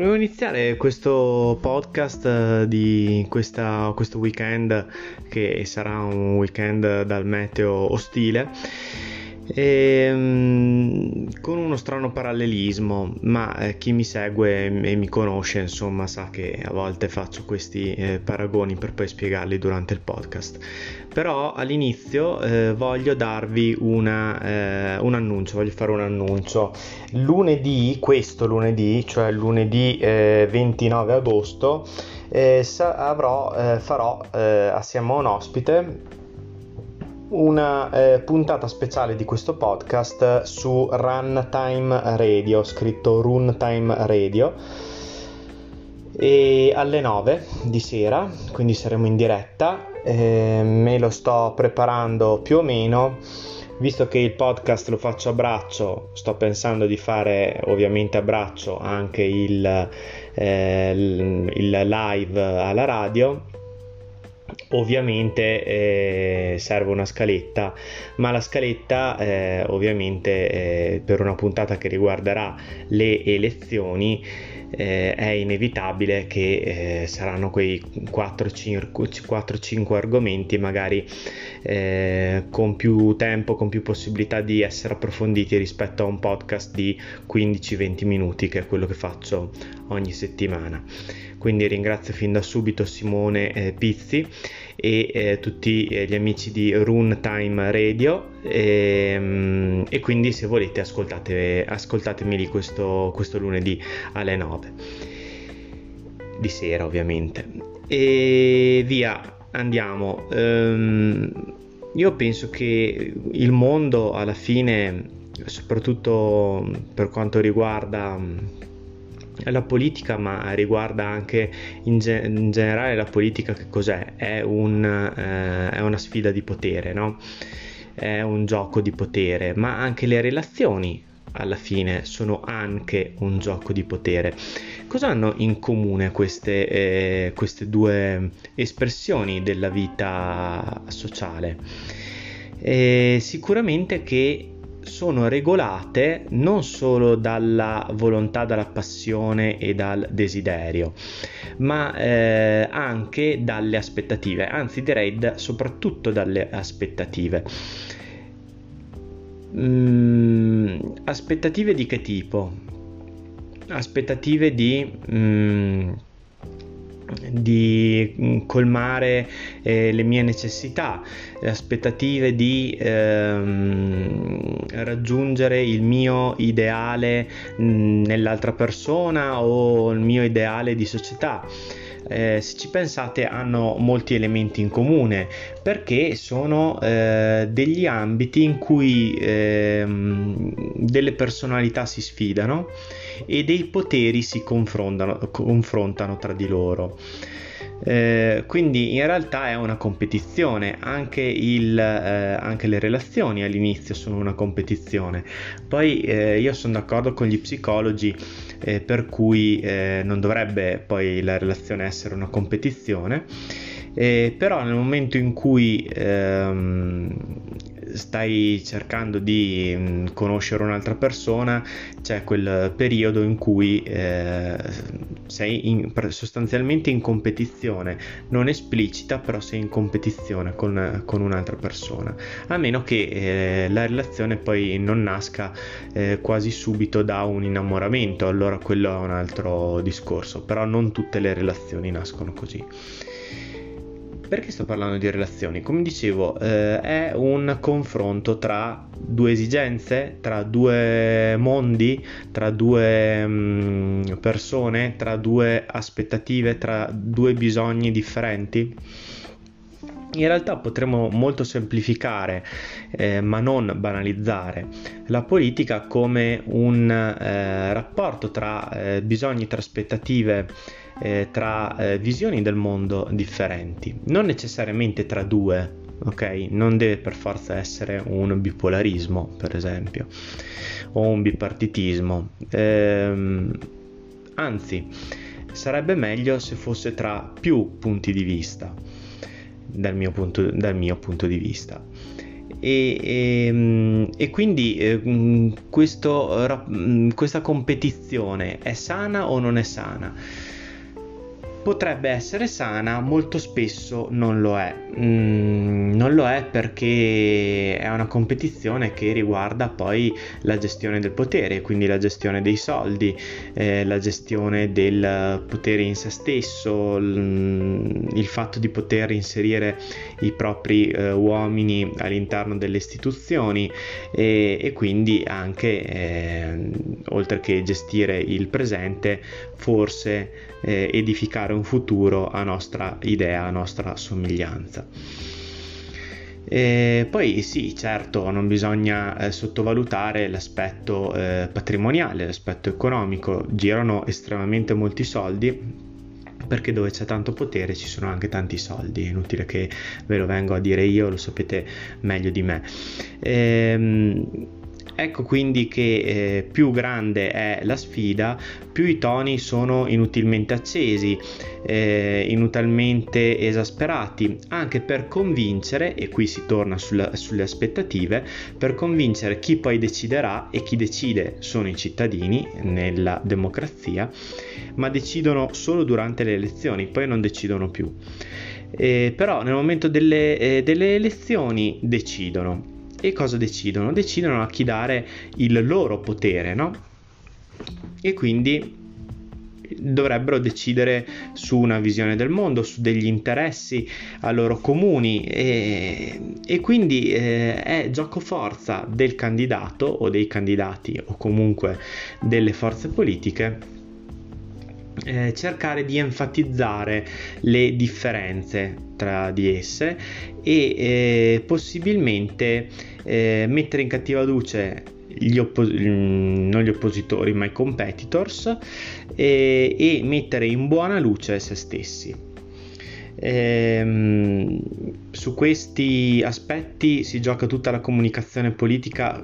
Volevo iniziare questo podcast eh, di questa, questo weekend che sarà un weekend dal meteo ostile e, ehm, con uno strano parallelismo, ma eh, chi mi segue e mi conosce insomma sa che a volte faccio questi eh, paragoni per poi spiegarli durante il podcast. Però all'inizio eh, voglio darvi una, eh, un annuncio, voglio fare un annuncio. Lunedì, questo lunedì, cioè lunedì 29 eh, agosto, eh, avrò, farò assieme a un ospite una eh, puntata speciale di questo podcast su Runtime Radio, scritto Runtime Radio, e alle 9 di sera, quindi saremo in diretta. Eh, me lo sto preparando più o meno. Visto che il podcast lo faccio a braccio, sto pensando di fare ovviamente a braccio anche il, eh, il live alla radio ovviamente eh, serve una scaletta ma la scaletta eh, ovviamente eh, per una puntata che riguarderà le elezioni eh, è inevitabile che eh, saranno quei 4-5 argomenti magari eh, con più tempo, con più possibilità di essere approfonditi rispetto a un podcast di 15-20 minuti che è quello che faccio ogni settimana. Quindi ringrazio fin da subito Simone eh, Pizzi e eh, tutti eh, gli amici di Runtime Radio. E, ehm, e, quindi se volete ascoltate, ascoltatemi lì questo, questo lunedì alle 9 di sera ovviamente. E via andiamo. Um, io penso che il mondo alla fine soprattutto per quanto riguarda la politica, ma riguarda anche in, ge- in, generale la politica che cos'è? È, un, eh, è una sfida di potere, no? È un gioco di potere, ma anche le relazioni alla fine sono anche un gioco di potere. Cosa hanno in comune queste, eh, queste due espressioni della vita sociale? Eh, sicuramente che sono regolate non solo dalla volontà, dalla passione e dal desiderio, ma eh, anche dalle aspettative, anzi direi da, soprattutto dalle aspettative. Mm, aspettative di che tipo? Aspettative di... Mm, di mm, colmare eh, le mie necessità, le aspettative di ehm, raggiungere il mio ideale mh, mm, nell'altra persona o il mio ideale di società. Eh, se ci pensate hanno molti elementi in comune perché sono eh, degli ambiti in cui eh, delle personalità si sfidano e dei poteri si confrontano tra di loro. Eh, quindi in realtà è una competizione, anche, il, eh, anche, le relazioni all'inizio sono una competizione. Poi eh, io sono d'accordo con gli psicologi eh, per cui eh, non dovrebbe poi la relazione essere una competizione, eh, però nel momento in cui ehm, stai cercando di mm, conoscere un'altra persona, c'è quel periodo in cui eh, sei in, sostanzialmente in competizione, non esplicita, però sei in competizione con, con un'altra persona, a meno che eh, la relazione poi non nasca eh, quasi subito da un innamoramento, allora quello è un altro discorso, però non tutte le relazioni nascono così. Perché sto parlando di relazioni? Come dicevo, eh, è un confronto tra due esigenze, tra due mondi, tra due mh, mm, persone, tra due aspettative, tra due bisogni differenti. In realtà potremmo molto semplificare, eh, ma non banalizzare, la politica come un eh, rapporto tra eh, bisogni, tra aspettative, eh, tra eh, visioni del mondo differenti, non necessariamente tra due, ok? Non deve per forza essere un bipolarismo, per esempio, o un bipartitismo. Ehm, anzi, sarebbe meglio se fosse tra più punti di vista dal mio punto, dal mio punto di vista. E, e, ehm, e, quindi eh, questo, questa competizione è sana o non è sana? potrebbe essere sana, molto spesso non lo è. Mm, non lo è perché è una competizione che riguarda poi la gestione del potere, quindi la gestione dei soldi, eh, la gestione del potere in se stesso, l- il fatto di poter inserire i propri eh, uomini all'interno delle istituzioni e, e quindi anche, eh, oltre che gestire il presente, forse eh, edificare un futuro a nostra idea, a nostra somiglianza. E poi sì, certo, non bisogna eh, sottovalutare l'aspetto eh, patrimoniale, l'aspetto economico, girano estremamente molti soldi perché dove c'è tanto potere ci sono anche tanti soldi, è inutile che ve lo vengo a dire io, lo sapete meglio di me. Ehm, Ecco quindi che eh, più grande è la sfida, più i toni sono inutilmente accesi, eh, inutilmente esasperati, anche per convincere, e qui si torna sulla, sulle aspettative, per convincere chi poi deciderà e chi decide sono i cittadini nella democrazia, ma decidono solo durante le elezioni, poi non decidono più. Eh, però nel momento delle, eh, delle elezioni decidono e cosa decidono? Decidono a chi dare il loro potere, no? E quindi dovrebbero decidere su una visione del mondo, su degli interessi a loro comuni e, e quindi eh, è gioco forza del candidato o dei candidati o comunque delle forze politiche eh, cercare di enfatizzare le differenze tra di esse e eh, possibilmente eh, mettere in cattiva luce gli oppos- mm, non gli oppositori ma i competitors e, e mettere in buona luce se stessi. Ehm, su questi aspetti si gioca tutta la comunicazione politica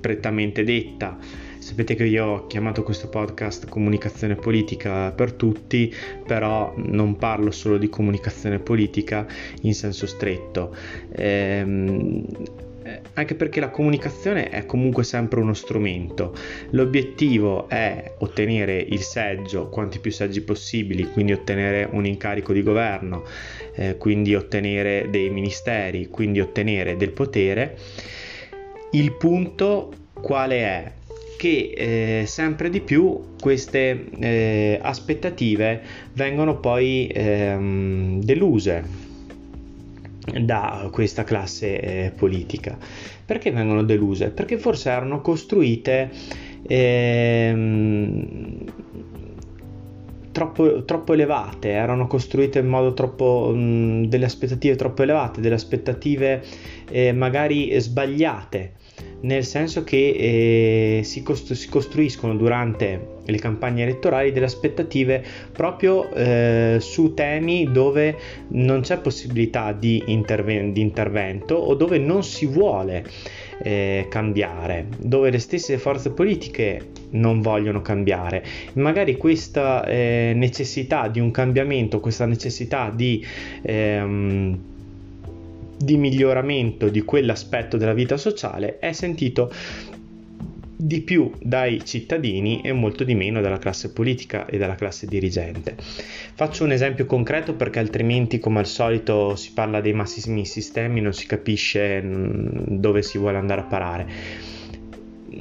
prettamente detta Sapete che io ho chiamato questo podcast comunicazione politica per tutti, però non parlo solo di comunicazione politica in senso stretto. Ehm, anche perché la comunicazione è comunque sempre uno strumento. L'obiettivo è ottenere il seggio, quanti più seggi possibili, quindi ottenere un incarico di governo, eh, quindi ottenere dei ministeri, quindi ottenere del potere. Il punto quale è? Che eh, sempre di più queste eh, aspettative vengono poi ehm, deluse da questa classe eh, politica. Perché vengono deluse? Perché forse erano costruite ehm, troppo, troppo, elevate, erano costruite in modo troppo mh, delle aspettative troppo elevate, delle aspettative eh, magari sbagliate nel senso che eh, si, costru- si, costruiscono durante le campagne elettorali delle aspettative proprio eh, su temi dove non c'è possibilità di, interve- di intervento o dove non si vuole eh, cambiare, dove le stesse forze politiche non vogliono cambiare. Magari questa eh, necessità di un cambiamento, questa necessità di... Ehm, di miglioramento di quell'aspetto della vita sociale è sentito di più dai cittadini e molto di meno dalla classe politica e dalla classe dirigente. Faccio un esempio concreto perché altrimenti come al solito si parla dei massimi sistemi, non si capisce mm, dove si vuole andare a parare.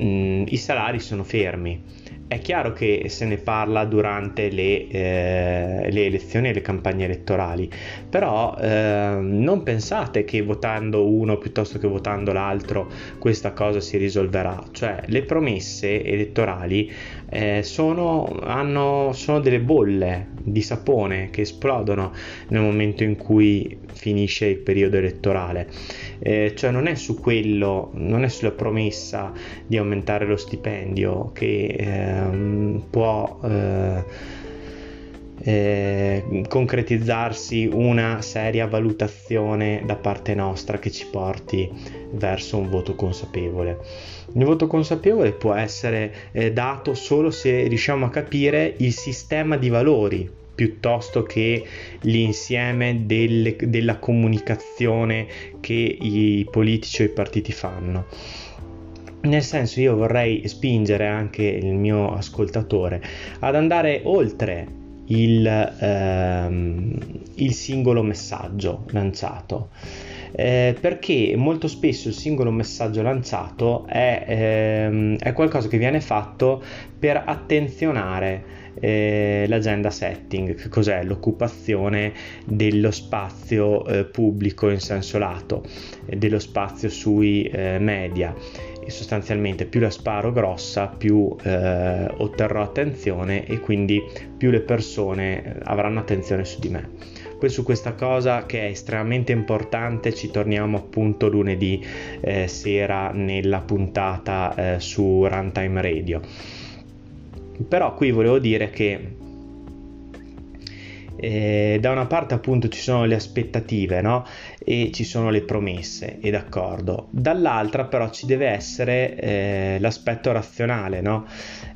Mm, I salari sono fermi, è chiaro che se ne parla durante le, eh, le elezioni e le campagne elettorali, però eh, non pensate che votando uno piuttosto che votando l'altro questa cosa si risolverà, cioè le promesse elettorali eh, sono, hanno, sono delle bolle di sapone che esplodono nel momento in cui finisce il periodo elettorale, eh, cioè non è su quello, non è sulla promessa di aumentare lo stipendio che ehm, può eh, eh, concretizzarsi una seria valutazione da parte nostra che ci porti verso un voto consapevole. Il voto consapevole può essere eh, dato solo se riusciamo a capire il sistema di valori piuttosto che l'insieme delle, della comunicazione che i politici o i partiti fanno. Nel senso io vorrei spingere anche il mio ascoltatore ad andare oltre il, ehm, il singolo messaggio lanciato. Eh, perché molto spesso il singolo messaggio lanciato è, ehm, è qualcosa che viene fatto per attenzionare eh, l'agenda setting, che cos'è l'occupazione dello spazio eh, pubblico in senso lato, dello spazio sui eh, media sostanzialmente più la sparo grossa più eh, otterrò attenzione e quindi più le persone eh, avranno attenzione su di me. Poi su questa cosa che è estremamente importante ci torniamo appunto lunedì eh, sera nella puntata eh, su Runtime Radio. Però qui volevo dire che eh, da una parte appunto ci sono le aspettative no? e ci sono le promesse e d'accordo dall'altra però ci deve essere eh, l'aspetto razionale no?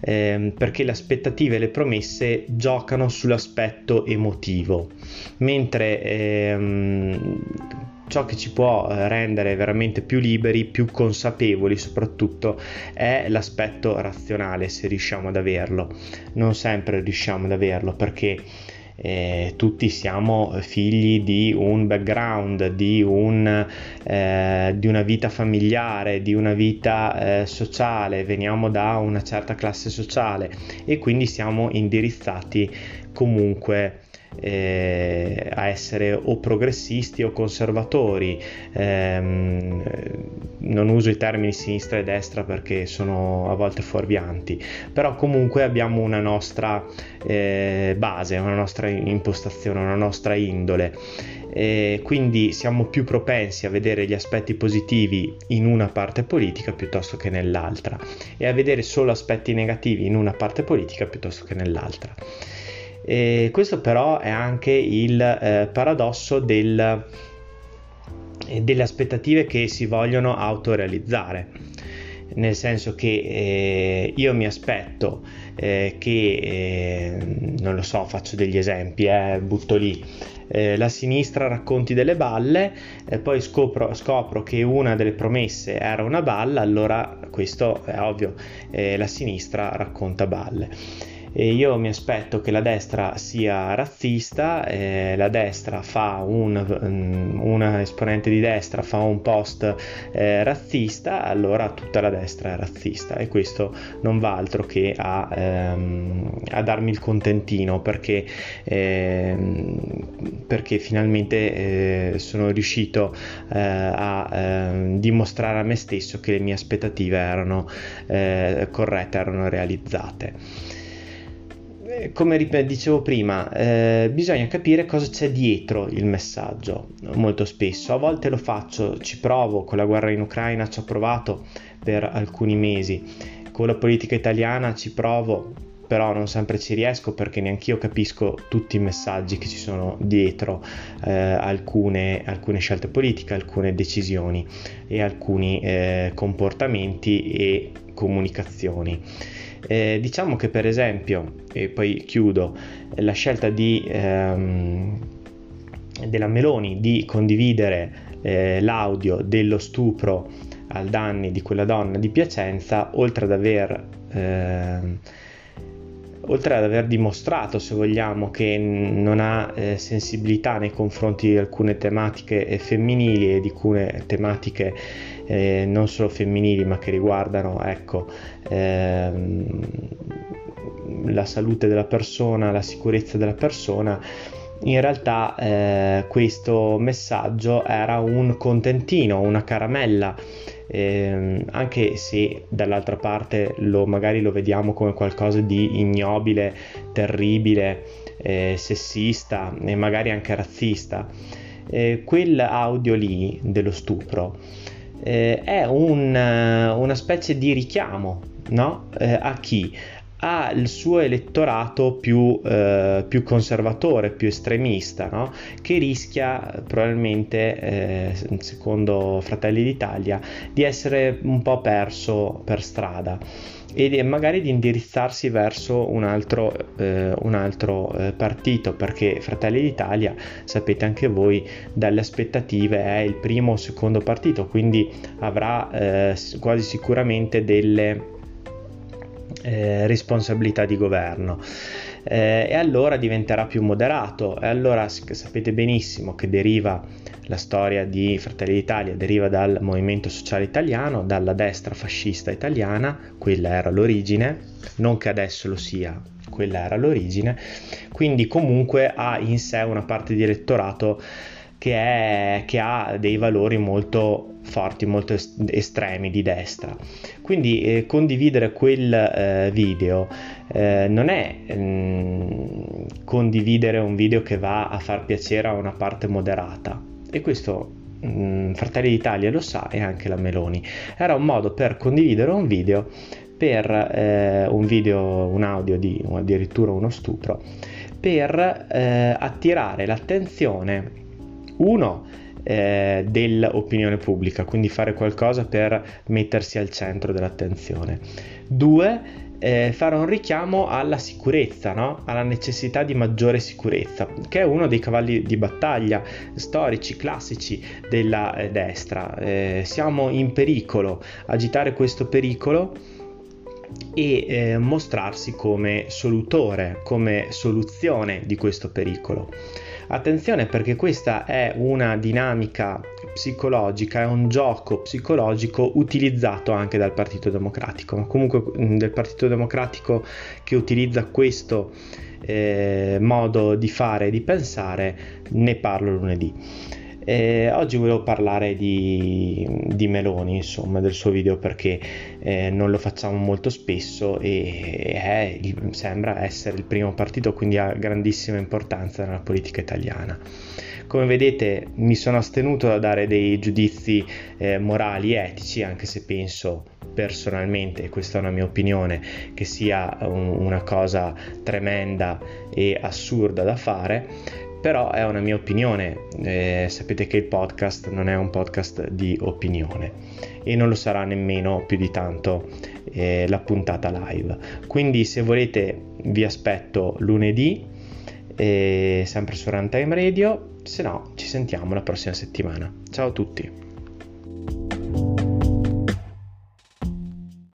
eh, perché le aspettative e le promesse giocano sull'aspetto emotivo mentre ehm, ciò che ci può eh, rendere veramente più liberi, più consapevoli soprattutto è l'aspetto razionale se riusciamo ad averlo. Non sempre riusciamo ad averlo perché eh, tutti siamo figli di un background, di, un, eh, di una vita familiare, di una vita eh, sociale, veniamo da una certa classe sociale e quindi siamo indirizzati comunque eh, a essere o progressisti o conservatori. Eh, non uso i termini sinistra e destra perché sono a volte fuorvianti, però comunque abbiamo una nostra eh, base, una nostra impostazione, una nostra indole. E quindi siamo più propensi a vedere gli aspetti positivi in una parte politica piuttosto che nell'altra e a vedere solo aspetti negativi in una parte politica piuttosto che nell'altra. E questo però è anche il eh, paradosso del, eh, delle aspettative che si vogliono autorealizzare, nel senso che eh, io mi aspetto eh, che, eh, non lo so, faccio degli esempi, eh, butto lì, la sinistra racconti delle balle, poi scopro, scopro, che una delle promesse era una balla, allora questo è ovvio, la sinistra racconta balle e io mi aspetto che la destra sia razzista, eh, la destra fa un, mm, una esponente di destra fa un post eh, razzista, allora tutta la destra è razzista. E questo non va altro che a, ehm, a darmi il contentino perché, ehm, perché finalmente eh, sono riuscito eh, a ehm, dimostrare a me stesso che le mie aspettative erano eh, corrette, erano realizzate come dicevo prima, eh, bisogna capire cosa c'è dietro il messaggio, molto spesso. A volte lo faccio, ci provo, con la guerra in Ucraina ci ho provato per alcuni mesi, con la politica italiana ci provo, però non sempre ci riesco perché neanche io capisco tutti i messaggi che ci sono dietro eh, alcune, alcune, scelte politiche, alcune decisioni e alcuni eh, comportamenti e comunicazioni. Eh, diciamo che per esempio, e poi chiudo, la scelta di, ehm, della Meloni di condividere eh, l'audio dello stupro al danni di quella donna di Piacenza, oltre ad aver... Eh, oltre ad aver dimostrato, se vogliamo, che non ha eh, sensibilità nei confronti di alcune tematiche femminili e di alcune tematiche eh, non solo femminili ma che riguardano ecco, ehm, la salute della persona, la sicurezza della persona, in realtà eh, questo messaggio era un contentino, una caramella, eh, anche se dall'altra parte lo, magari lo vediamo come qualcosa di ignobile, terribile, eh, sessista e magari anche razzista. Eh, quell'audio lì dello stupro eh, è un, una specie di richiamo no? Eh, a chi? Ha il suo elettorato più, eh, più conservatore, più estremista, no? che rischia probabilmente, eh, secondo Fratelli d'Italia, di essere un po' perso per strada e magari di indirizzarsi verso un altro, eh, un altro eh, partito perché Fratelli d'Italia sapete anche voi dalle aspettative è il primo o secondo partito quindi avrà eh, quasi sicuramente delle eh, responsabilità di governo. Eh, e allora diventerà più moderato e allora sapete benissimo che deriva la storia di Fratelli d'Italia deriva dal movimento sociale italiano, dalla destra fascista italiana, quella era l'origine, non che adesso lo sia, quella era l'origine, quindi comunque ha in sé una parte di elettorato che, è, che ha dei valori molto forti, molto estremi di destra. Quindi eh, condividere quel eh, video eh, non è mh, mm, condividere un video che va a far piacere a una parte moderata. E questo mh, mm, Fratelli d'Italia lo sa e anche la Meloni. Era un modo per condividere un video per eh, un video, un audio di addirittura uno stupro, per eh, attirare l'attenzione uno, eh, dell'opinione pubblica, quindi fare qualcosa per mettersi al centro dell'attenzione. Due, eh, fare un richiamo alla sicurezza, no? alla necessità di maggiore sicurezza, che è uno dei cavalli di battaglia storici, classici della eh, destra. Eh, siamo in pericolo, agitare questo pericolo e eh, mostrarsi come solutore, come soluzione di questo pericolo. Attenzione perché questa è una dinamica psicologica, è un gioco psicologico utilizzato anche dal Partito Democratico, ma comunque mm, del Partito Democratico che utilizza questo eh, modo di fare e di pensare ne parlo lunedì. Eh, oggi volevo parlare di, di, Meloni, insomma, del suo video perché eh, non lo facciamo molto spesso e è, sembra essere il primo partito, quindi ha grandissima importanza nella politica italiana. Come vedete mi sono astenuto da dare dei giudizi eh, morali etici, anche se penso personalmente, e questa è una mia opinione, che sia un, una cosa tremenda e assurda da fare però è una mia opinione, eh, sapete che il podcast non è un podcast di opinione e non lo sarà nemmeno più di tanto eh, la puntata live. Quindi se volete vi aspetto lunedì, eh, sempre su Runtime Radio, se no ci sentiamo la prossima settimana. Ciao a tutti!